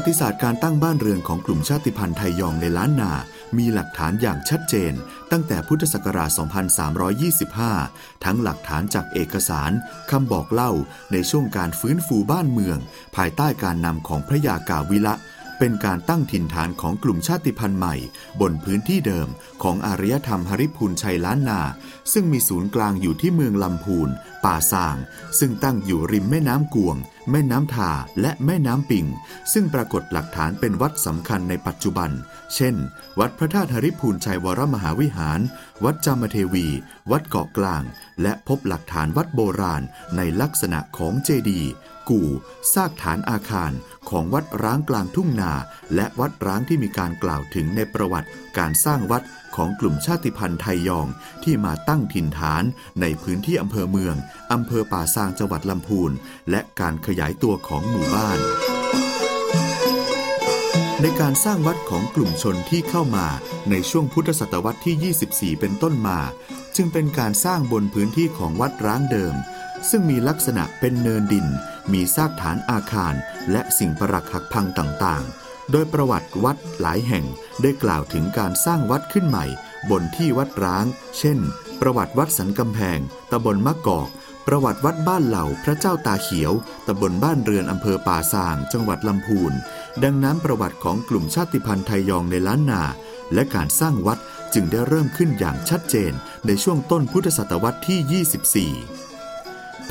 วัติศาสตร์การตั้งบ้านเรือนของกลุ่มชาติพันธุ์ไทยยองในล้านนา มีหลักฐานอย่างชัดเจน ตั้งแต่พุทธศักราช 2325 ทั้งหลักฐานจากเอกสารคำบอกเล่าในช่วงการฟื้นฟูบ้านเมือง ภายใต้การนำของพระยากาวิละ เป็นการตั้งถิ่นฐานของกลุ่มชาติพันธุ์ใหม่ บนพื้นที่เดิมของอารยธรรมหริพูนชัยล้านนา ซึ่งมีศูนย์กลางอยู่ที่เมืองลำพูน ป่าซาง ซึ่งตั้งอยู่ริมแม่น้ำกวง แม่น้ำทาและแม่น้ำปิง ซึ่งปรากฏหลักฐานเป็นวัดสำคัญในปัจจุบัน เช่น วัดพระธาตุหริพูนชัยวรมหาวิหาร วัดจามเทวี วัดเกาะกลาง และพบหลักฐานวัดโบราณในลักษณะของเจดีย์กู่ซากฐานอาคาร ของวัดร้างกลางทุ่งนา และวัดร้างที่มีการกล่าวถึงในประวัติการสร้างวัดของกลุ่มชาติพันธุ์ไทยยองที่มาตั้งถิ่นฐานในพื้นที่อำเภอเมือง อำเภอป่าซางจังหวัดลำพูน และการขยายตัวของหมู่บ้าน ในการสร้างวัดของกลุ่มชนที่เข้ามาในช่วงพุทธศตวรรษที่ 24 เป็นต้นมา จึงเป็นการสร้างบนพื้นที่ของวัดร้างเดิม ซึ่งมีลักษณะเป็นเนินดิน มีซากฐานอาคาร และสิ่งประหลักหักพังต่างๆ โดยประวัติวัดหลายแห่งได้กล่าวถึงการสร้างวัดขึ้นใหม่ บนที่วัดร้าง เช่น ประวัติวัดสันกำแพง ตำบลมะกอก ประวัติวัดบ้านเหล่าพระเจ้าตาเขียว ตำบลบ้านเรือนอำเภอป่าซาง จังหวัดลำพูน ดังนั้นประวัติของกลุ่มชาติพันธุ์ไทยยองในล้านนา และการสร้างวัดจึงได้เริ่มขึ้นอย่างชัดเจนในช่วงต้นพุทธศตวรรษที่ 24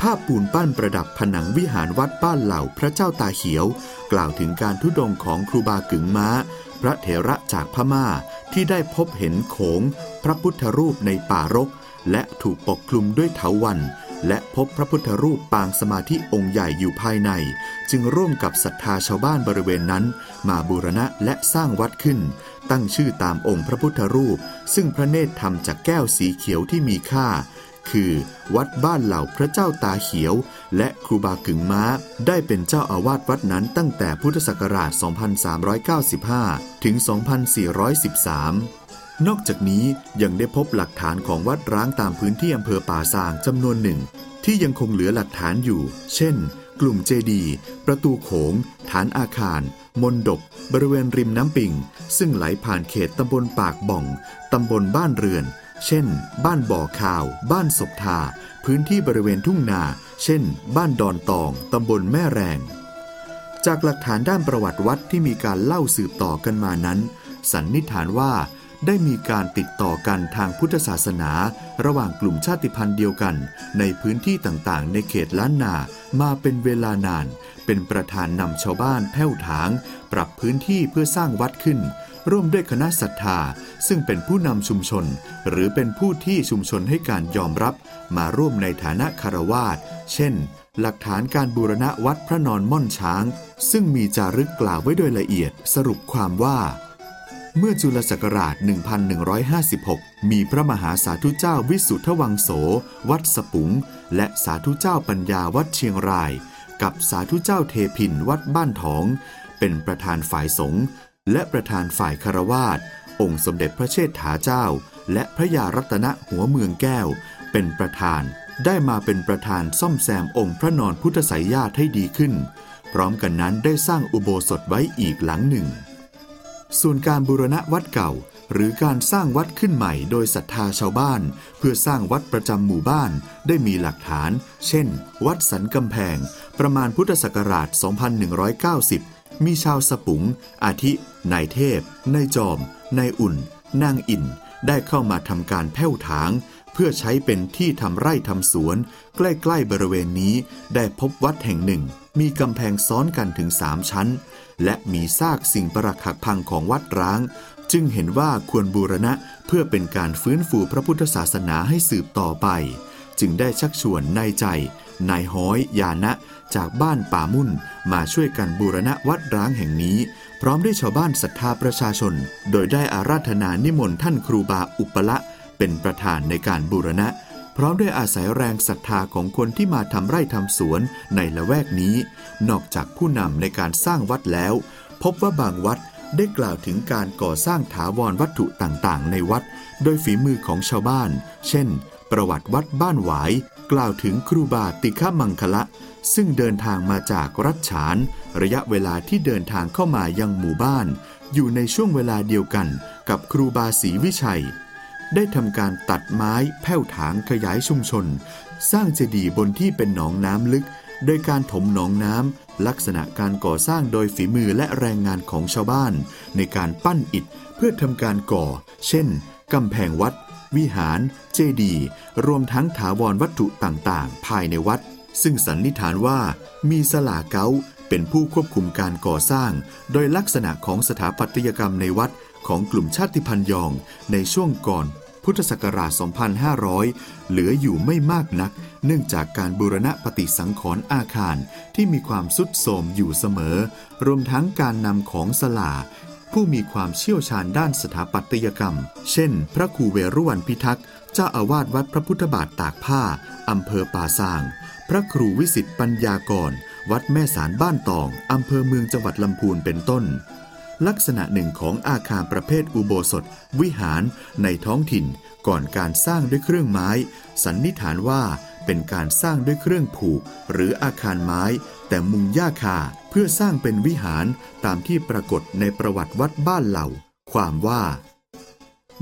ภาพปูนปั้นประดับผนังวิหารวัดบ้านเหล่าพระเจ้าตาเขียว กล่าวถึงการทุดงของครูบากึ๋งม้า พระเถระจากพม่าที่ได้พบเห็นโขง พระพุทธรูปในป่ารก และถูกปกคลุมด้วยเถาวันและพบพระพุทธรูปปางสมาธิองค์ใหญ่อยู่ภายใน จึงร่วมกับศรัทธาชาวบ้านบริเวณนั้น มาบูรณะและสร้างวัดขึ้น ตั้งชื่อตามองค์พระพุทธรูป ซึ่งพระเนตรทำจากแก้วสีเขียวที่มีค่า คือ วัดบ้านเหล่าพระเจ้าตาเขียว และครูบากึ่งม้า ได้เป็นเจ้าอาวาสวัดนั้นตั้งแต่พุทธศักราช 2395 ถึง 2413 นอกจากนี้ยังได้พบหลักฐานของวัดร้างตามพื้นที่อำเภอป่าซางจำนวนหนึ่ง ที่ยังคงเหลือหลักฐานอยู่ เช่น กลุ่มเจดีย์ประตูโขง ฐานอาคารมนดบบริเวณริมน้ำปิง ซึ่งไหลผ่านเขตตำบลปากบ่อง ตำบลบ้านเรือน เช่น บ้านบ่อข่าว บ้านศพทา พื้นที่บริเวณทุ่งนา เช่น บ้านดอนตอง ตำบลแม่แรง จากหลักฐานด้านประวัติวัดที่มีการเล่าสืบต่อกันมานั้น สันนิษฐานว่า ได้มีการติดต่อกันทางพุทธศาสนา ระหว่างกลุ่มชาติพันธุ์เดียวกัน ในพื้นที่ต่างๆ ในเขตล้านนา มาเป็นเวลานาน เป็นประธานนำชาวบ้านแผ้วถาง ปรับพื้นที่เพื่อสร้างวัดขึ้น ร่วมด้วยคณะศรัทธา ซึ่งเป็นผู้นำชุมชน หรือเป็นผู้ที่ชุมชนให้การยอมรับ มาร่วมในฐานะคารวาสเช่น หลักฐานการบูรณะวัดพระนอนม่อนช้าง ซึ่งมีจารึกกล่าวไว้โดยละเอียดสรุปความว่า เมื่อจุลศักราช 1156 มีพระมหาสาธุเจ้าวิสุทธวังโส วัดสปุง และสาธุเจ้าปัญญาวัดเชียงราย กับสาธุเจ้าเทพินวัดบ้านถองเป็นประธานฝ่ายสงฆ์ และประธานฝ่ายคารวาสองค์สมเด็จพระเชษฐาเจ้า และพระยารัตนหัวเมืองแก้ว เป็นประธานได้มาเป็นประธานซ่อมแซมองค์พระนอนพุทธไสยญาติให้ดีขึ้น พร้อมกันนั้นได้สร้างอุโบสถไว้อีกหลังหนึ่ง ส่วนการบูรณะวัดเก่า หรือการสร้างวัดขึ้นใหม่โดยศรัทธาชาวบ้าน เพื่อสร้างวัดประจำหมู่บ้านได้มีหลักฐาน เช่น วัดสันกำแพง ประมาณพุทธศักราช 2190 มีชาวสปุง อาทิ นายเทพ นายจอม นายอุ่น นางอิน ได้เข้ามาทำการแผ้วถาง เพื่อใช้เป็นที่ทำไร่ทำสวน ใกล้ๆบริเวณนี้ ได้พบวัดแห่งหนึ่ง มีกำแพงซ้อนกันถึงสามชั้น และมีซากสิ่งประหลักหักพังของวัดร้าง จึงเห็นว่าควรบูรณะเพื่อเป็นการฟื้นฟูพระพุทธศาสนาให้สืบต่อไป จึงได้ชักชวนนายใจ นายห้อยยานะ จากบ้านป่ามุ่นมาช่วยกันบูรณะวัดร้างแห่งนี้ พร้อมด้วยชาวบ้านศรัทธาประชาชน โดยได้อาราธนานิมนต์ท่านครูบาอุปละ เป็นประธานในการบูรณะ พร้อมด้วยอาศัยแรงศรัทธาของคนที่มาทำไร่ทำสวนในละแวกนี้ นอกจากผู้นำในการสร้างวัดแล้ว พบว่าบางวัดได้กล่าวถึงการก่อสร้างถาวรวัตถุต่างๆ ในวัด โดยฝีมือของชาวบ้าน เช่น ประวัติวัดบ้านหวาย กล่าวถึงครูบาติฆมังคละ ซึ่งเดินทางมาจากรัชฉาน ระยะเวลาที่เดินทางเข้ามายังหมู่บ้าน อยู่ในช่วงเวลาเดียวกันกับครูบาศรีวิชัย ได้ทำการตัดไม้แผ่วถางขยายชุมชน สร้างเจดีย์บนที่เป็นหนองน้ำลึก โดยการถมหนองน้ำลักษณะการก่อสร้างโดยฝีมือและแรงงานของชาวบ้าน ในการปั้นอิฐเพื่อทำการก่อ เช่นกำแพงวัดวิหาร เจดีย์รวมทั้งถาวรวัตถุต่างๆ ภายในวัด ซึ่งสันนิษฐานว่ามีสลาเกาเป็นผู้ควบคุมการก่อสร้าง โดยลักษณะของสถาปัตยกรรมในวัดของกลุ่มชาติพันยองในช่วงก่อนพุทธศักราช 2500 เหลืออยู่ไม่มากนัก เนื่องจากการบูรณะปฏิสังขรณ์อาคารที่มีความสุดโทรมอยู่เสมอ รวมทั้งการนำของสลาผู้มีความเชี่ยวชาญด้านสถาปัตยกรรม เช่น พระครูเวรุวันพิทักษ์ เจ้าอาวาสวัดพระพุทธบาทตากผ้า อำเภอป่าซาง พระครูวิสิตปัญญากร วัดแม่สารบ้านตองอำเภอเมืองจังหวัดลำพูนเป็นต้น ลักษณะหนึ่งของอาคารประเภทอุโบสถ วิหารในท้องถิ่นก่อนการสร้างด้วยเครื่องไม้ สันนิษฐานว่าเป็นการสร้างด้วยเครื่องผูก หรืออาคารไม้ แต่มุงหญ้าคาเพื่อสร้างเป็นวิหารตามที่ปรากฏในประวัติวัดบ้านเหล่า ความว่า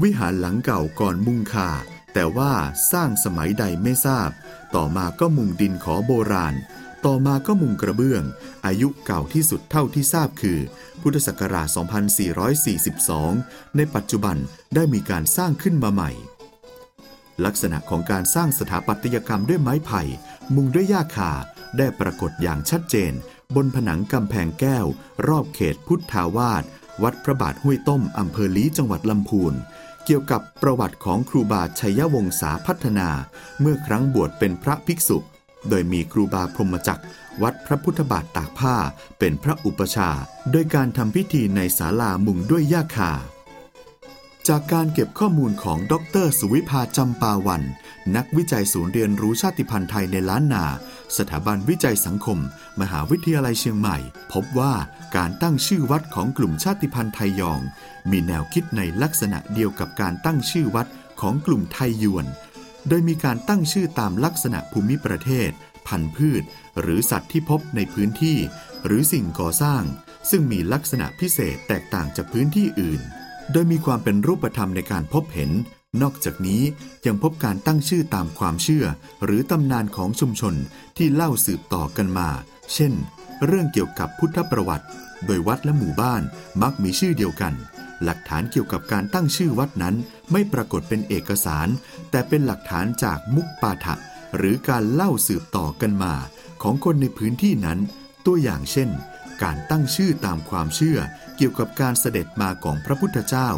วิหารหลังเก่าก่อนมุงคา แต่ว่าสร้างสมัยใดไม่ทราบ ต่อมาก็มุงดินขอโบราณ ต่อมาก็มุงกระเบื้อง อายุเก่าที่สุดเท่าที่ทราบคือ พุทธศักราช 2442 ในปัจจุบันได้มีการสร้างขึ้นมาใหม่ ลักษณะของการสร้างสถาปัตยกรรมด้วยไม้ไผ่ มุงด้วยหญ้าคา ได้ปรากฏอย่างชัดเจน บนผนังกำแพงแก้ว รอบเขตพุทธาวาสวัดพระบาทห้วยต้มอำเภอลีจังหวัดลำพูน เกี่ยวกับประวัติของครูบาชัยวงศาพัฒนา เมื่อครั้งบวชเป็นพระภิกษุ โดยมีครูบาพรหมจักร วัดพระพุทธบาทตากผ้า เป็นพระอุปชา โดยการทำพิธีในศาลามุงด้วยหญ้าคา จากการเก็บข้อมูลของดร สุวิภาจำปาวัน นักวิจัยศูนย์เรียนรู้ชาติพันธุ์ไทยในล้านนา สถาบันวิจัยสังคม มหาวิทยาลัยเชียงใหม่ พบว่าการตั้งชื่อวัดของกลุ่มชาติพันธุ์ไทยยอง มีแนวคิดในลักษณะเดียวกับการตั้งชื่อวัดของกลุ่มไทยยวน โดยมีการตั้งชื่อตามลักษณะภูมิประเทศ พันธุ์พืช หรือสัตว์ที่พบในพื้นที่ หรือสิ่งก่อสร้าง ซึ่งมีลักษณะพิเศษแตกต่างจากพื้นที่อื่น โดยมีความเป็นรูปธรรมในการพบเห็น นอกจากนี้ยังพบการตั้งชื่อตามความเชื่อ หรือตำนานของชุมชนที่เล่าสืบต่อกันมา เช่น เรื่องเกี่ยวกับพุทธประวัติ โดยวัดและหมู่บ้านมักมีชื่อเดียวกัน หลักฐานเกี่ยวกับการตั้งชื่อวัดนั้นไม่ปรากฏเป็นเอกสาร แต่เป็นหลักฐานจากมุกปาฐะหรือการเล่าสืบต่อกันมา ของคนในพื้นที่นั้น ตัวอย่างเช่น การตั้งชื่อตามความเชื่อเกี่ยวกับการเสด็จมาของพระพุทธเจ้า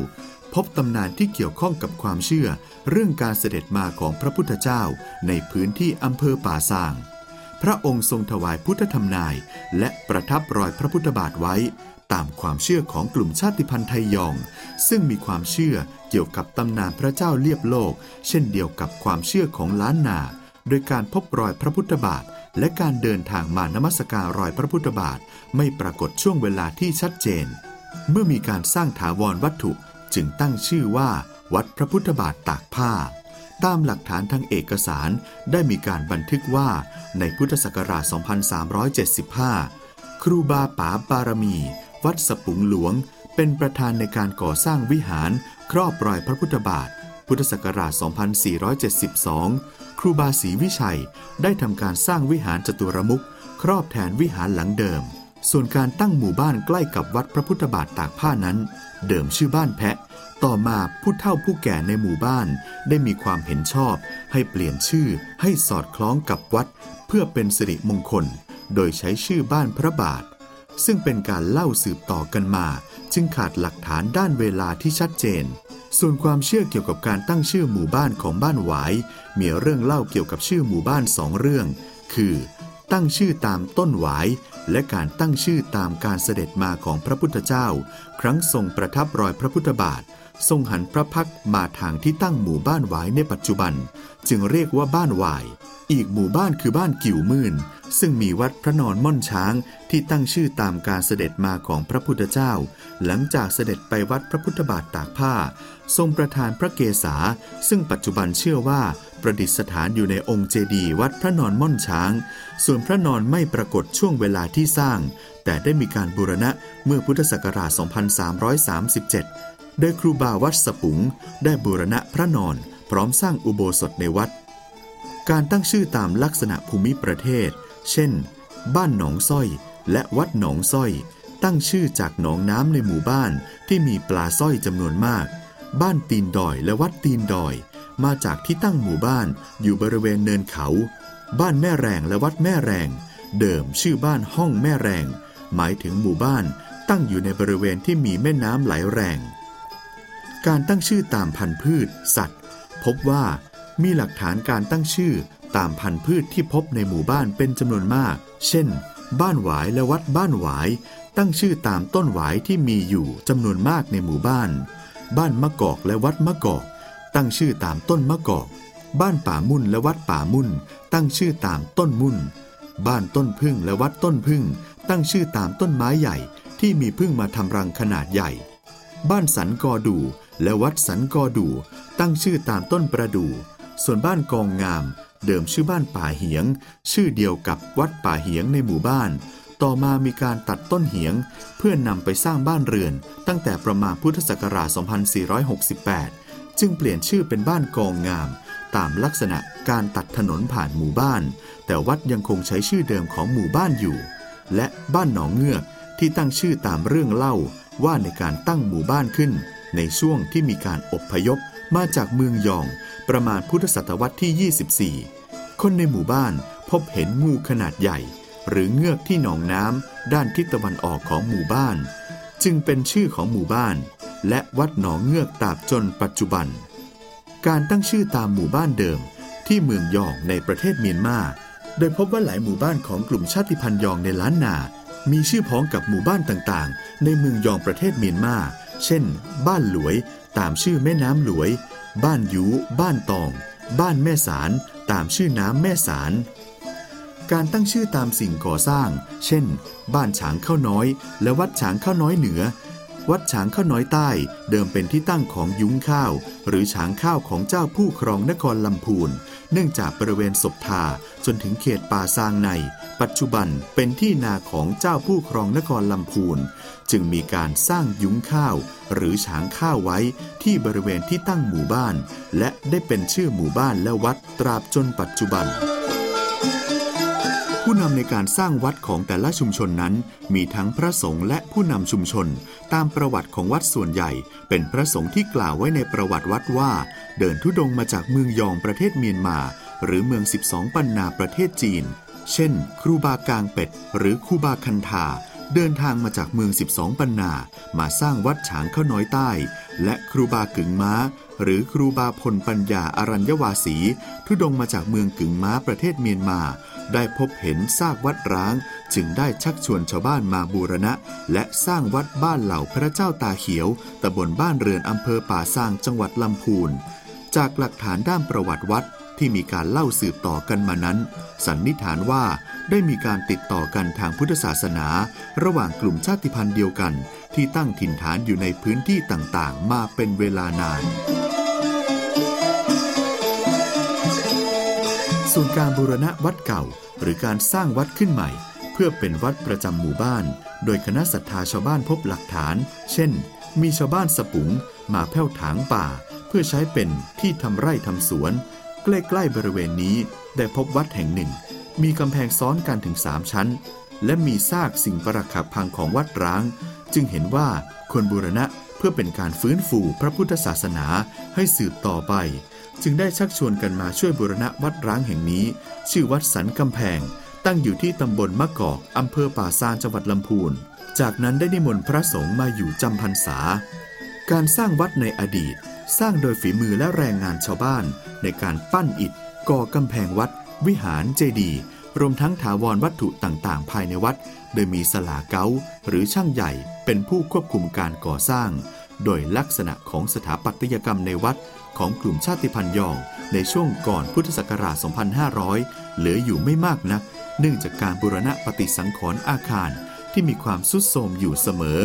พบตำนานที่เกี่ยวข้องกับความเชื่อ เรื่องการเสด็จมาของพระพุทธเจ้า ในพื้นที่อำเภอป่าซาง พระองค์ทรงถวายพุทธธรรมนาย และประทับรอยพระพุทธบาทไว้ตามความเชื่อของกลุ่มชาติพันธุ์ไทยยอง ซึ่งมีความเชื่อเกี่ยวกับตำนานพระเจ้าเลียบโลก เช่นเดียวกับความเชื่อของล้านนา โดยการพบรอยพระพุทธบาท และการเดินทางมานมัสการรอยพระพุทธบาทไม่ปรากฏช่วงเวลาที่ชัดเจน เมื่อมีการสร้างถาวรวัตถุจึงตั้งชื่อว่า วัดพระพุทธบาทตากผ้า ตามหลักฐานทางเอกสารได้มีการบันทึกว่าในพุทธศักราช 2375 ครูบาป๋าบารมี วัดสปุงหลวง เป็นประธานในการก่อสร้างวิหาร ครอบรอยพระพุทธบาท พุทธศักราช 2472 ครูบาศรีวิชัยได้ทำการสร้างวิหารจตุรมุขครอบแทนวิหารหลังเดิม ส่วนการตั้งหมู่บ้านใกล้กับวัดพระพุทธบาทตากผ้านั้น เดิมชื่อบ้านแพะ ต่อมาผู้เฒ่าผู้แก่ในหมู่บ้าน ได้มีความเห็นชอบ ให้เปลี่ยนชื่อให้สอดคล้องกับวัด เพื่อเป็นสิริมงคล โดยใช้ชื่อบ้านพระบาท ซึ่งเป็นการเล่าสืบต่อกันมา จึงขาดหลักฐานด้านเวลาที่ชัดเจน ส่วนความเชื่อเกี่ยวกับการตั้งชื่อหมู่บ้านของบ้านหวาย มีเรื่องเล่าเกี่ยวกับชื่อหมู่บ้านสองเรื่อง คือ ตั้งชื่อตามต้นหวาย และการตั้งชื่อตามการเสด็จมาของพระพุทธเจ้า ครั้งทรงประทับรอยพระพุทธบาท ทรงหันพระพักมาทางที่ตั้งหมู่บ้านหวายในปัจจุบัน จึงเรียกว่าบ้านหวาย อีกหมู่บ้านคือบ้านกิ่วมื่น ซึ่งมีวัดพระนอนม่อนช้างที่ตั้งชื่อตามการเสด็จมาของพระพุทธเจ้า หลังจากเสด็จไปวัดพระพุทธบาทตากผ้า ทรงประทานพระเกศา ซึ่งปัจจุบันเชื่อว่าประดิษฐานอยู่ในองค์เจดีย์วัดพระนอนม่อนช้าง ส่วนพระนอนไม่ปรากฏช่วงเวลาที่สร้าง แต่ได้มีการบูรณะเมื่อพุทธศักราช 2337 โดยครูบาวัดสปุง ได้บูรณะพระนอน พร้อมสร้างอุโบสถในวัด การตั้งชื่อตามลักษณะภูมิประเทศ เช่น บ้านหนองสร้อยและวัดหนองสร้อย ตั้งชื่อจากหนองน้ำในหมู่บ้านที่มีปลาสร้อยจำนวนมาก บ้านตีนดอยและวัดตีนดอย มาจากที่ตั้งหมู่บ้านอยู่บริเวณเนินเขา บ้านแม่แรงและวัดแม่แรง เดิมชื่อบ้านห้องแม่แรง หมายถึงหมู่บ้านตั้งอยู่ในบริเวณที่มีแม่น้ำไหลแรง การตั้งชื่อตามพันธุ์พืช สัตว์ พบว่า มีหลักฐานการตั้งชื่อตามพันธุ์พืชที่พบในหมู่บ้านเป็นจำนวนมาก เช่น บ้านหวายและวัดบ้านหวาย ตั้งชื่อตามต้นหวายที่มีอยู่จำนวนมากในหมู่บ้าน บ้านมะกอกและวัดมะกอก ตั้งชื่อตามต้นมะกอก บ้านป่ามุ่นและวัดป่ามุ่น ตั้งชื่อตามต้นมุ่น บ้านต้นพึ่งและวัดต้นพึ่ง ตั้งชื่อตามต้นไม้ใหญ่ที่มีพึ่งมาทำรังขนาดใหญ่ บ้านสันกอดูและวัดสันกอดู ตั้งชื่อตามต้นประดู่ ส่วนบ้านกองงาม เดิมชื่อบ้านป่าเหียง ชื่อเดียวกับวัดป่าเหียงในหมู่บ้าน ต่อมามีการตัดต้นเหียง เพื่อนนำไปสร้างบ้านเรือน ตั้งแต่ประมาณพุทธศักราช 2468 จึงเปลี่ยนชื่อเป็นบ้านกองงาม ตามลักษณะการตัดถนนผ่านหมู่บ้าน แต่วัดยังคงใช้ชื่อเดิมของหมู่บ้านอยู่ และบ้านหนองเงือกที่ตั้งชื่อตามเรื่องเล่าว่าในการตั้งหมู่บ้านขึ้น ในช่วงที่มีการอบพยพ มาจากเมืองยองประมาณพุทธศตวรรษที่ 24 คนในหมู่บ้านพบเห็นงูขนาดใหญ่ หรือเงือกที่หนองน้ำด้านทิศตะวันออกของหมู่บ้าน จึงเป็นชื่อของหมู่บ้าน และวัดหนองเงือกตาบจนปัจจุบัน การตั้งชื่อตามหมู่บ้านเดิม ที่เมืองยองในประเทศเมียนมา โดยพบว่าหลายหมู่บ้านของกลุ่มชาติพันธุ์ยองในล้านนา มีชื่อพ้องกับหมู่บ้านต่างๆ ในเมืองยองประเทศเมียนมา เช่น บ้านหลวย ตามชื่อแม่น้ำหลวย บ้านยูบ้านตอง บ้านแม่สาร ตามชื่อน้ำแม่สาร การตั้งชื่อตามสิ่งก่อสร้าง เช่น บ้านฉางข้าวน้อย และวัดฉางข้าวน้อยเหนือ วัดฉางข้าวน้อยใต้ เดิมเป็นที่ตั้งของยุ้งข้าว หรือฉางข้าวของเจ้าผู้ครองนครลำพูน เนื่องจากบริเวณศพทา จนถึงเขตป่าซางใน ปัจจุบันเป็นที่นาของเจ้าผู้ครองนครลำพูน จึงมีการสร้างยุ้งข้าว หรือฉางข้าวไว้ที่บริเวณที่ตั้งหมู่บ้าน และได้เป็นชื่อหมู่บ้านและวัดตราบจนปัจจุบัน ผู้นำในการสร้างวัดของแต่ละชุมชนนั้น มีทั้งพระสงฆ์และผู้นำชุมชน ตามประวัติของวัดส่วนใหญ่ เป็นพระสงฆ์ที่กล่าวไว้ในประวัติวัดว่า เดินทุดงค์มาจากเมืองยองประเทศเมียนมา หรือเมือง 12 ปันนาประเทศจีน เช่น ครูบากางเป็ด หรือครูบาคันธาเดินทางมาจากเมือง 12 ปันนา มาสร้างวัดฉางข้าวน้อยใต้ และครูบากึ่งม้า หรือครูบาพลปัญญาอารัญญวาสี ทุดงมาจากเมืองกึ่งม้าประเทศเมียนมา ได้พบเห็นซากวัดร้าง จึงได้ชักชวนชาวบ้านมาบูรณะ และสร้างวัดบ้านเหล่าพระเจ้าตาเขียว ตำบลบ้านเรือนอำเภอป่าซางจังหวัดลำพูน จากหลักฐานด้านประวัติวัด ที่มีการเล่าสืบต่อกันมานั้น สันนิษฐานว่าได้มีการติดต่อกันทางพุทธศาสนา ระหว่างกลุ่มชาติพันธุ์เดียวกัน ที่ตั้งถิ่นฐานอยู่ในพื้นที่ต่างๆ มาเป็นเวลานาน ส่วนการบูรณะวัดเก่าหรือการสร้างวัดขึ้นใหม่ เพื่อเป็นวัดประจำหมู่บ้าน โดยคณะศรัทธาชาวบ้านพบหลักฐาน เช่น มีชาวบ้านสปุงมาแผ่วถางป่า เพื่อใช้เป็นที่ทำไร่ทำสวน ใกล้ๆบริเวณนี้ได้พบวัดแห่งหนึ่ง มีกำแพงซ้อนกันถึงสามชั้น และมีซากสิ่งปรักหักพังของวัดร้าง จึงเห็นว่าควรบูรณะเพื่อเป็นการฟื้นฟูพระพุทธศาสนาให้สืบต่อไป จึงได้ชักชวนกันมาช่วยบูรณะวัดร้างแห่งนี้ ชื่อวัดสันกำแพง ตั้งอยู่ที่ตำบลมะกอกอำเภอป่าซานจังหวัดลำพูน จากนั้นได้นิมนต์พระสงฆ์มาอยู่จำพรรษา การสร้างวัดในอดีต สร้างโดยฝีมือและแรงงานชาวบ้าน ในการปั้นอิฐก่อกำแพงวัด วิหารเจดีย์รวมทั้งถาวรวัตถุต่างๆ ภายในวัด โดยมีสลาเกาหรือช่างใหญ่เป็นผู้ควบคุมการก่อสร้าง โดยลักษณะของสถาปัตยกรรมในวัดของกลุ่มชาติพันธุ์ยอง ในช่วงก่อนพุทธศักราช 2500 เหลืออยู่ไม่มากนัก เนื่องจากการบูรณะปฏิสังขรณ์อาคารที่มีความสุดโทรมอยู่เสมอ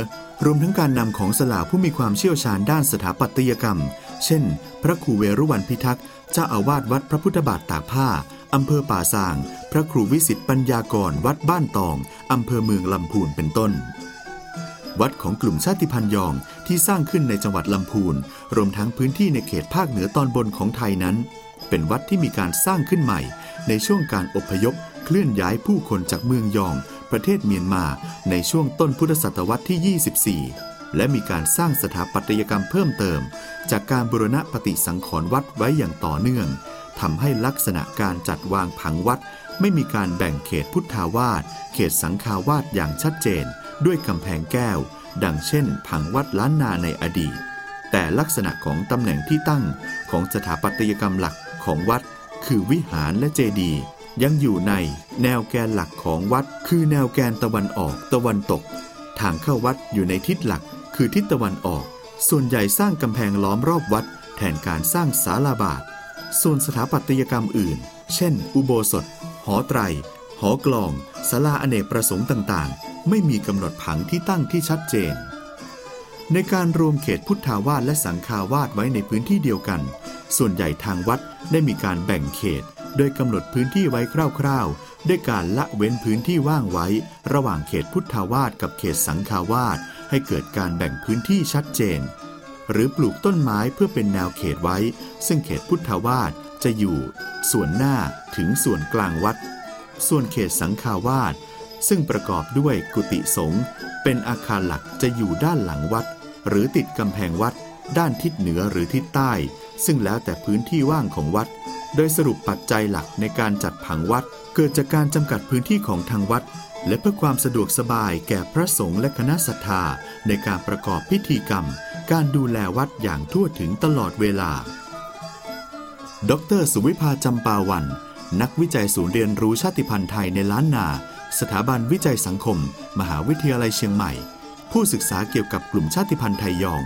รวมทั้งการนำของสลาผู้มีความเชี่ยวชาญด้านสถาปัตยกรรม เช่น พระครูเวรุวันพิทักษ์เจ้าอาวาสวัดพระพุทธบาทตากผ้าอำเภอป่าซาง พระครูวิสิตปัญญากรวัดบ้านตองอำเภอเมืองลำพูนเป็นต้น วัดของกลุ่มชาติพันธุ์ยองที่สร้างขึ้นในจังหวัดลำพูน รวมทั้งพื้นที่ในเขตภาคเหนือตอนบนของไทยนั้น เป็นวัดที่มีการสร้างขึ้นใหม่ ในช่วงการอพยพ เคลื่อนย้ายผู้คนจากเมืองยอง ประเทศเมียนมาในช่วงต้นพุทธศตวรรษที่ 24 และมีการสร้างสถาปัตยกรรมเพิ่มเติม จากการบูรณะปฏิสังขรณ์วัดไว้อย่างต่อเนื่องทำให้ลักษณะการจัดวางผังวัด ไม่มีการแบ่งเขตพุทธาวาสเขตสังฆาวาสอย่างชัดเจน ด้วยกำแพงแก้ว ดังเช่น ผังวัดล้านนาในอดีต แต่ลักษณะของตำแหน่งที่ตั้งของสถาปัตยกรรมหลักของวัด คือวิหารและเจดีย์ ยังอยู่ในแนวแกนหลักของวัด คือแนวแกนตะวันออกตะวันตก ทางเข้าวัดอยู่ในทิศหลัก คือทิศตะวันออก ส่วนใหญ่สร้างกำแพงล้อมรอบวัด แทนการสร้างศาลาบาทส่วนสถาปัตยกรรมอื่น เช่น อุโบสถ หอไตร หอกลองศาลาอเนกประสงค์ต่างๆ ไม่มีกำหนดผังที่ตั้งที่ชัดเจน ในการรวมเขตพุทธาวาสและสังฆาวาสไว้ในพื้นที่เดียวกัน ส่วนใหญ่ทางวัดได้มีการแบ่งเขต โดยกำหนดพื้นที่ไว้คร่าวๆ ด้วยการละเว้นพื้นที่ว่างไว้ ระหว่างเขตพุทธาวาสกับเขตสังฆาวาสให้เกิดการแบ่งพื้นที่ชัดเจน หรือปลูกต้นไม้เพื่อเป็นแนวเขตไว้ ซึ่งเขตพุทธาวาสจะอยู่ ส่วนหน้าถึงส่วนกลางวัด ส่วนเขตสังฆาวาสซึ่งประกอบด้วยกุฏิสงฆ์เป็นอาคารหลักจะอยู่ด้านหลังวัด หรือติดกำแพงวัด ด้านทิศเหนือหรือทิศใต้ ซึ่งแล้วแต่พื้นที่ว่างของวัด โดยสรุปปัจจัยหลักในการจัดผังวัด เกิดจากการจำกัดพื้นที่ของทางวัด และเพื่อความสะดวกสบายแก่พระสงฆ์และคณะศรัทธาในการประกอบพิธีกรรม การดูแลวัดอย่างทั่วถึงตลอดเวลา ดร สุวิภาจำปาวันนักวิจัยศูนย์เรียนรู้ชาติพันธุ์ไทยในล้านนา สถาบันวิจัยสังคม มหาวิทยาลัยเชียงใหม่ ผู้ศึกษาเกี่ยวกับกลุ่มชาติพันธุ์ไทยยอง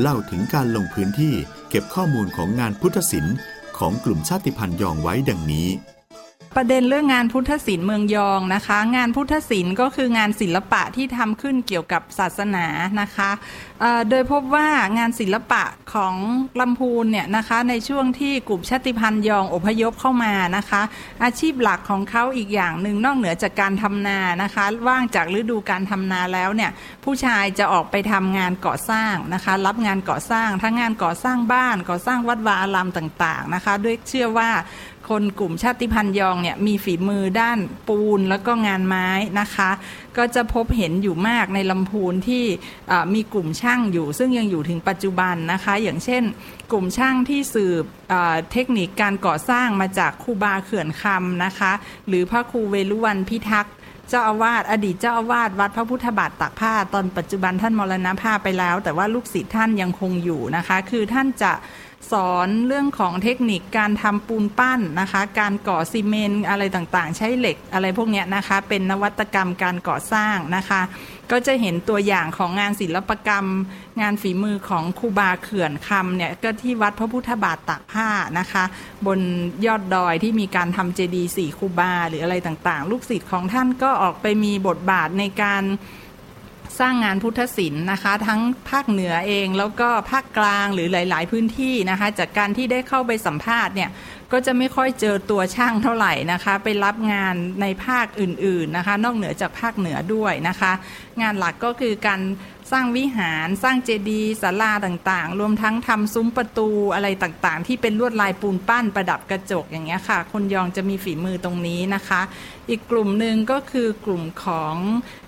เล่าถึงการลงพื้นที่เก็บข้อมูลของงานพุทธศิลป์ของกลุ่มชาติพันธุ์ยองไว้ดังนี้ ประเด็นเรื่องงานพุทธศิลป์เมืองยองนะคะ งานพุทธศิลป์ก็คืองานศิลปะที่ทำขึ้นเกี่ยวกับศาสนานะคะโดยพบว่างานศิลปะของลำพูนเนี่ยนะคะในช่วงที่กลุ่มชาติพันธุ์ยองอพยพเข้ามานะคะ อาชีพหลักของเขาอีกอย่างหนึ่งนอกเหนือจากการทำนานะคะ ว่างจากฤดูการทำนาแล้วเนี่ยผู้ชายจะออกไปทำงานก่อสร้างนะคะ รับงานก่อสร้างทั้งงานก่อสร้างบ้านก่อสร้างวัดวาอารามต่างๆนะคะ ด้วยเชื่อว่า คนกลุ่มชาติพันธุ์ยองเนี่ยมีฝีมือด้านปูนแล้วก็งานไม้นะคะ ก็จะพบเห็นอยู่มากในลำพูนที่มีกลุ่มช่างอยู่ ซึ่งยังอยู่ถึงปัจจุบันนะคะ อย่างเช่น กลุ่มช่างที่สืบเทคนิคการก่อสร้างมาจากครูบาเขื่อนคำนะคะ หรือพระครูเวลุวันพิทักษ์เจ้าอาวาสอดีตเจ้าอาวาสวัดพระพุทธบาทตากผ้า ตอนปัจจุบันท่านมรณภาพไปแล้ว แต่ว่าลูกศิษย์ท่านยังคงอยู่นะคะ คือท่านจะ สอนเรื่องของเทคนิคการทำปูนปั้นนะคะ การก่อซีเมนต์อะไรต่างๆ ใช้เหล็กอะไรพวกนี้นะคะ เป็นนวัตกรรมการก่อสร้างนะคะ ก็จะเห็นตัวอย่างของงานศิลปกรรม งานฝีมือของครูบาเขื่อนคำเนี่ยก็ที่วัดพระพุทธบาทตากผ้านะคะ บนยอดดอยที่มีการทำเจดีย์สี่ครูบาหรืออะไรต่างๆ ลูกศิษย์ของท่านก็ออกไปมีบทบาทในการ สร้างงานพุทธศิลป์นะคะ ทั้งภาคเหนือเองแล้วก็ภาคกลางหรือหลาย ๆ พื้นที่นะคะ จากการที่ได้เข้าไปสัมภาษณ์เนี่ยก็จะไม่ค่อยเจอตัวช่างเท่าไหร่นะคะ ไปรับงานในภาคอื่น ๆนะคะ นอกเหนือจากภาคเหนือด้วยนะคะ งานหลักก็คือการ สร้างวิหารสร้างเจดีย์ศาลาต่างๆ รวมทั้งทำซุ้มประตูอะไรต่างๆ ที่เป็นลวดลายปูนปั้นประดับกระจกอย่างเงี้ยค่ะ คนยองจะมีฝีมือตรงนี้นะคะ อีกกลุ่มหนึ่งก็คือกลุ่มของ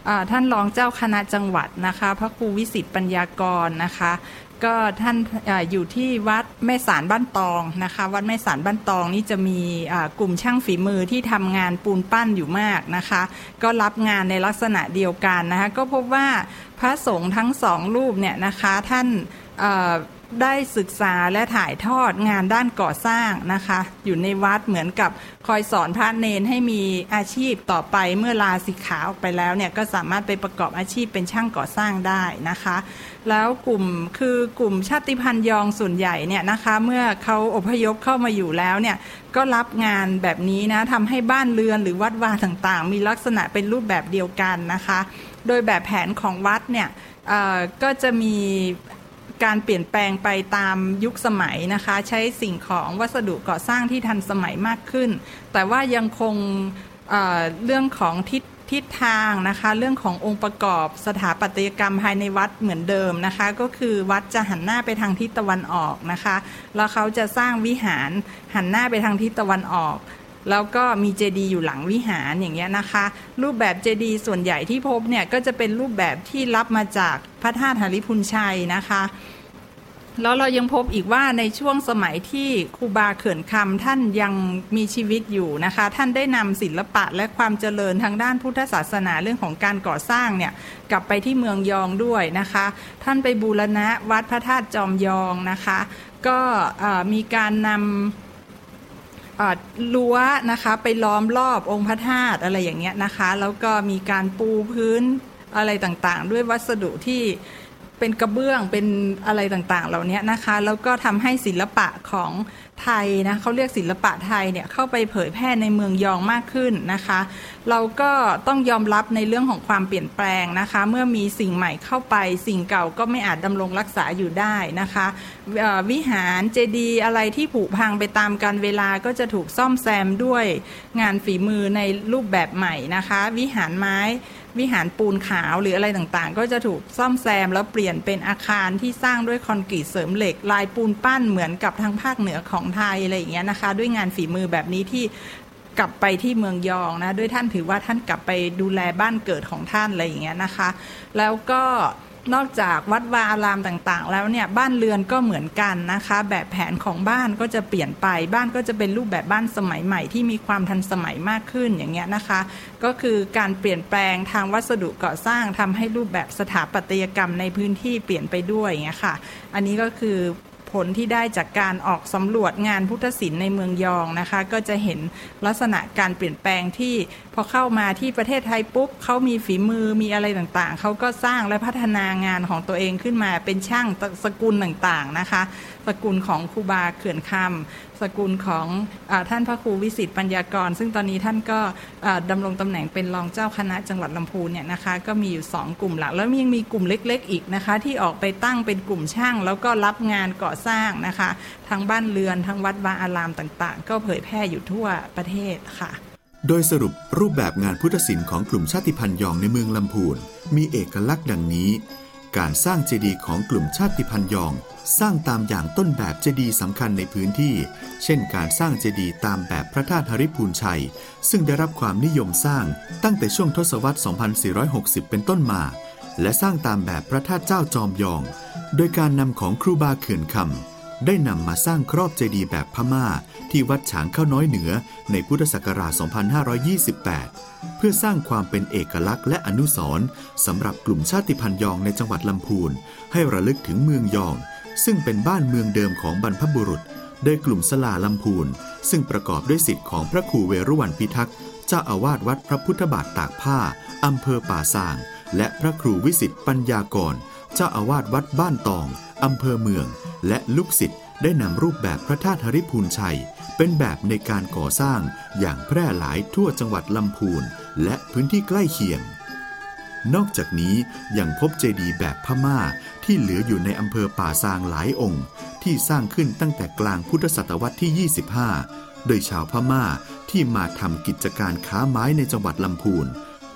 อท่านรองเจ้าคณะจังหวัดนะคะ พระครูวิสิตปัญญากรนะคะ ก็ท่านออยู่ที่วัดแม่สารบ้านตองนะคะ วัดแม่สารบ้านตองนี่จะมีกลุ่มช่างฝีมือที่ทำงานปูนปั้นอยู่มากนะคะ ก็รับงานในลักษณะเดียวกันนะคะ ก็พบว่าพระสงฆ์ทั้งสองรูปเนี่ยนะคะท่าน ได้ศึกษาและถ่ายทอดงานด้านก่อสร้างนะคะ อยู่ในวัดเหมือนกับคอยสอนพระเนนให้มีอาชีพต่อไปเมื่อลาสิกขาออกไปแล้วเนี่ยก็สามารถไปประกอบอาชีพเป็นช่างก่อสร้างได้นะคะ แล้วกลุ่มคือกลุ่มชาติพันธุ์ยองส่วนใหญ่เนี่ยนะคะเมื่อเขาอพยพเข้ามาอยู่แล้วเนี่ยก็รับงานแบบนี้นะทำให้บ้านเรือนหรือวัดวาต่างๆ มีลักษณะเป็นรูปแบบเดียวกันนะคะ โดยแบบแผนของวัดเนี่ยก็จะมี การเปลี่ยนแปลงไปตามยุคสมัยนะคะ ใช้สิ่งของวัสดุก่อสร้างที่ทันสมัยมากขึ้น แต่ว่ายังคงเเรื่องของทิศทิศทางนะคะ เรื่องขององค์ประกอบสถาปัตยกรรมภายในวัดเหมือนเดิมนะคะ ก็คือวัดจะหันหน้าไปทางทิศตะวันออกนะคะ แล้วเขาจะสร้างวิหารหันหน้าไปทางทิศตะวันออก แล้วก็มีเจดีย์อยู่หลังวิหารอย่างเงี้ยนะคะ รูปแบบเจดีย์ส่วนใหญ่ที่พบเนี่ยก็จะเป็นรูปแบบที่รับมาจากพระธาตุหริพุนชัยนะคะแล้วเรายังพบอีกว่าในช่วงสมัยที่ครูบาเขื่อนคำท่านยังมีชีวิตอยู่นะคะ ท่านได้นำศิลปะและความเจริญทางด้านพุทธศาสนาเรื่องของการก่อสร้างเนี่ยกลับไปที่เมืองยองด้วยนะคะ ท่านไปบูรณะวัดพระธาตุจอมยองนะคะ ก็มีการนำ รั้วนะคะไปล้อมรอบองค์พระธาตุอะไรอย่างเงี้ยนะคะ แล้วก็มีการปูพื้นอะไรต่างๆ ด้วยวัสดุที่เป็นกระเบื้องเป็นอะไรต่างๆ เหล่านี้นะคะ แล้วก็ทำให้ศิลปะของ ไทยนะเขาเรียกศิลปะไทยเนี่ยเข้าไปเผยแพร่ในเมืองยองมากขึ้นนะคะ เราก็ต้องยอมรับในเรื่องของความเปลี่ยนแปลงนะคะ เมื่อมีสิ่งใหม่เข้าไปสิ่งเก่าก็ไม่อาจดำรงรักษาอยู่ได้นะคะวิหารเจดีย์อะไรที่ผุพังไปตามการเวลาก็จะถูกซ่อมแซมด้วยงานฝีมือในรูปแบบใหม่นะคะ วิหารไม้ วิหารปูนขาวหรืออะไรต่างๆ ก็จะถูกซ่อมแซมแล้วเปลี่ยนเป็นอาคารที่สร้างด้วยคอนกรีตเสริมเหล็ก ลายปูนปั้นเหมือนกับทางภาคเหนือของไทยอะไรอย่างเงี้ยนะคะ ด้วยงานฝีมือแบบนี้ที่กลับไปที่เมืองยองนะด้วยท่านถือว่าท่านกลับไปดูแลบ้านเกิดของท่านอะไรอย่างเงี้ยนะคะ แล้วก็ นอกจากวัดวาอารามต่างๆ แล้วเนี่ยบ้านเรือนก็เหมือนกันนะคะ แบบแผนของบ้านก็จะเปลี่ยนไปบ้านก็จะเป็นรูปแบบบ้านสมัยใหม่ที่มีความทันสมัยมากขึ้นอย่างเงี้ยนะคะ ก็คือการเปลี่ยนแปลงทางวัสดุก่อสร้างทำให้รูปแบบสถาปัตยกรรมในพื้นที่เปลี่ยนไปด้วยอย่างเงี้ยค่ะ อันนี้ก็คือ ผลที่ได้จากการออกสำรวจงานพุทธศิลป์ในเมืองยองนะคะ ก็จะเห็นลักษณะการเปลี่ยนแปลงที่พอเข้ามาที่ประเทศไทยปุ๊บเขามีฝีมือมีอะไรต่างๆ เขาก็สร้างและพัฒนางานของตัวเองขึ้นมาเป็นช่างสกุลต่างๆนะคะ สกุลของครูบาเขื่อนคำสกุลของอท่านพระครูวิสิตปัญญากร ซึ่งตอนนี้ท่านก็ดำรงตำแหน่งเป็นรองเจ้าคณะจังหวัดลำพูนเนี่ยนะคะก็มีอยู่ 2 กลุ่มหลัก แล้วยังมีกลุ่มเล็ก ๆ อีกนะคะ ที่ออกไปตั้งเป็นกลุ่มช่าง แล้วก็รับงานก่อสร้างนะคะทั้งบ้านเรือนทั้งวัดวาอารามต่างๆ ก็เผยแพร่อยู่ทั่วประเทศค่ะ โดยสรุปรูปแบบงานพุทธศิลป์ของกลุ่มชาติพันธุ์ยองในเมืองลำพูนมีเอกลักษณ์ดังนี้ การสร้างเจดีย์ของกลุ่มชาติพันธุ์ยอง สร้างตามอย่างต้นแบบเจดีย์สำคัญในพื้นที่ เช่นการสร้างเจดีย์ตามแบบพระธาตุหริพูนชัย ซึ่งได้รับความนิยมสร้างตั้งแต่ช่วงทศวรรษ 2460 เป็นต้นมา และสร้างตามแบบพระธาตุเจ้าจอมยอง โดยการนำของครูบาเขื่อนคำ ได้นำมาสร้างครอบเจดีย์แบบพม่า ที่วัดฉางเข้าน้อยเหนือในพุทธศักราช 2528 เพื่อสร้างความเป็นเอกลักษณ์และอนุสรณ์สำหรับกลุ่มชาติพันธุ์ยองในจังหวัดลำพูน ให้ระลึกถึงเมืองยอง ซึ่งเป็นบ้านเมืองเดิมของบรรพบุรุษ โดยกลุ่มสลาลำพูน ซึ่งประกอบด้วยสิทธิ์ของพระครูเวรุวันพิทักษ์เจ้าอาวาสวัดพระพุทธบาทตากผ้าอำเภอป่าซาง และพระครูวิสิทธิปัญญากร เจ้าอาวาสวัดบ้านตองอำเภอเมือง และลูกศิษย์ได้นำรูปแบบพระธาตุหริพูนชัย เป็นแบบในการก่อสร้างอย่างแพร่หลายทั่วจังหวัดลำพูน และพื้นที่ใกล้เคียง นอกจากนี้ยังพบเจดีย์แบบพม่าที่เหลืออยู่ในอำเภอป่าซางหลายองค์ ที่สร้างขึ้นตั้งแต่กลางพุทธศตวรรษที่ 25 โดยชาวพม่าที่มาทำกิจการค้าไม้ในจังหวัดลำพูน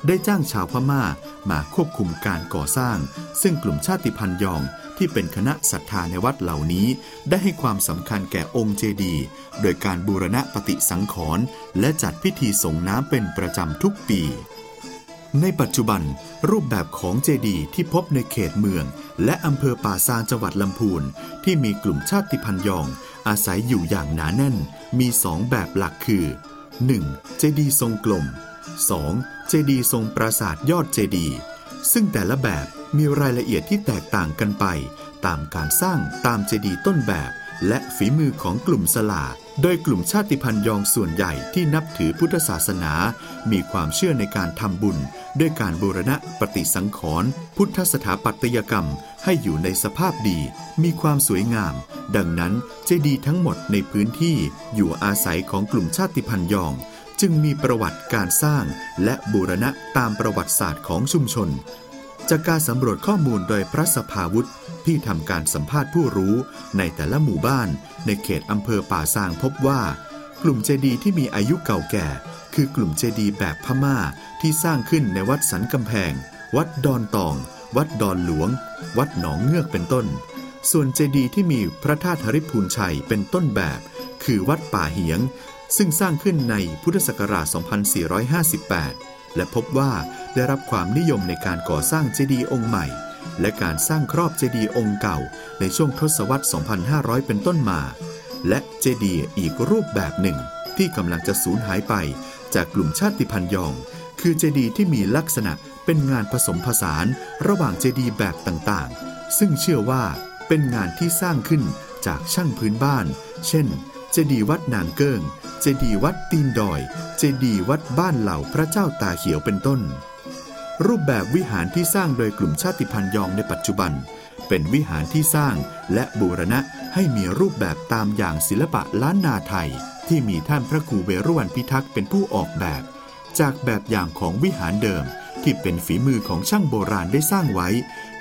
ได้จ้างชาวพม่ามาควบคุมการก่อสร้าง ซึ่งกลุ่มชาติพันธุ์ยอง ที่เป็นคณะศรัทธาในวัดเหล่านี้ ได้ให้ความสำคัญแก่องค์เจดีย์โดยการบูรณะปฏิสังขรณ์และจัดพิธีส่งน้ำเป็นประจำทุกปี ในปัจจุบัน รูปแบบของเจดีย์ที่พบในเขตเมือง และอำเภอป่าซางจังหวัดลำพูน ที่มีกลุ่มชาติพันธุ์ยอง อาศัยอยู่อย่างหนาแน่น มีสองแบบหลักคือ 1. เจดีย์ทรงกลม 2. เจดีย์ทรงปราสาทยอดเจดีย์ซึ่งแต่ละแบบ มีรายละเอียดที่แตกต่างกันไป ตามการสร้างตามเจดีย์ต้นแบบ และฝีมือของกลุ่มสลา โดยกลุ่มชาติพันธุ์ยองส่วนใหญ่ที่นับถือพุทธศาสนา มีความเชื่อในการทำบุญ ด้วยการบูรณะปฏิสังขรณ์พุทธสถาปัตยกรรมให้อยู่ในสภาพดี มีความสวยงาม ดังนั้นเจดีย์ทั้งหมดในพื้นที่อยู่อาศัยของกลุ่มชาติพันธุ์ยองจึงมีประวัติการสร้างและบูรณะตามประวัติศาสตร์ของชุมชน จากการสำรวจข้อมูลโดยพระสภาวุฒิที่ทำการสัมภาษณ์ผู้รู้ในแต่ละหมู่บ้านในเขตอำเภอป่าซางพบว่า กลุ่มเจดีย์ที่มีอายุเก่าแก่ คือกลุ่มเจดีย์แบบพม่าที่สร้างขึ้นในวัดสันกำแพง วัดดอนตอง วัดดอนหลวง วัดหนองเงือกเป็นต้น ส่วนเจดีย์ที่มีพระธาตุหริพูนชัยเป็นต้นแบบ คือวัดป่าเหียง ซึ่งสร้างขึ้นในพุทธศักราช 2458 และพบว่า ได้รับความนิยมในการก่อสร้างเจดีย์องค์ใหม่ และการสร้างครอบเจดีย์องค์เก่าในช่วงทศวรรษ 2500 เป็นต้นมา และเจดีย์อีกรูปแบบหนึ่ง ที่กำลังจะสูญหายไปจากกลุ่มชาติพันธุ์ยอง คือเจดีย์ที่มีลักษณะเป็นงานผสมผสานระหว่างเจดีย์แบบต่างๆ ซึ่งเชื่อว่าเป็นงานที่สร้างขึ้นจากช่างพื้นบ้าน เช่น เจดีย์วัดนางเกิงเจดีย์วัดตีนดอย เจดีย์วัดบ้านเหล่าพระเจ้าตาเขียวเป็นต้น รูปแบบวิหารที่สร้างโดยกลุ่มชาติพันธุ์ยองในปัจจุบัน เป็นวิหารที่สร้างและบูรณะให้มีรูปแบบตามอย่างศิลปะล้านนาไทย ที่มีท่านพระครูเวรุวันพิทักษ์เป็นผู้ออกแบบ จากแบบอย่างของวิหารเดิม ที่เป็นฝีมือของช่างโบราณได้สร้างไว้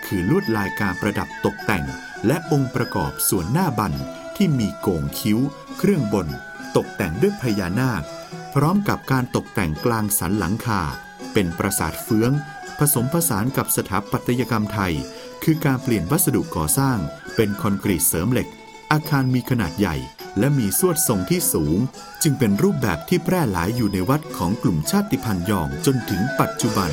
คือลวดลายการประดับตกแต่ง และองค์ประกอบส่วนหน้าบันที่มีโก่งคิ้ว เครื่องบน ตกแต่งด้วยพญานาค พร้อมกับการตกแต่งกลางสันหลังคา เป็นปราสาทเฟื้อง ผสมผสานกับสถาปัตยกรรมไทย คือการเปลี่ยนวัสดุก่อสร้าง เป็นคอนกรีตเสริมเหล็ก อาคารมีขนาดใหญ่ และมีสวดทรงที่สูง จึงเป็นรูปแบบที่แพร่หลายอยู่ในวัดของกลุ่มชาติพันธุ์ยองจนถึงปัจจุบัน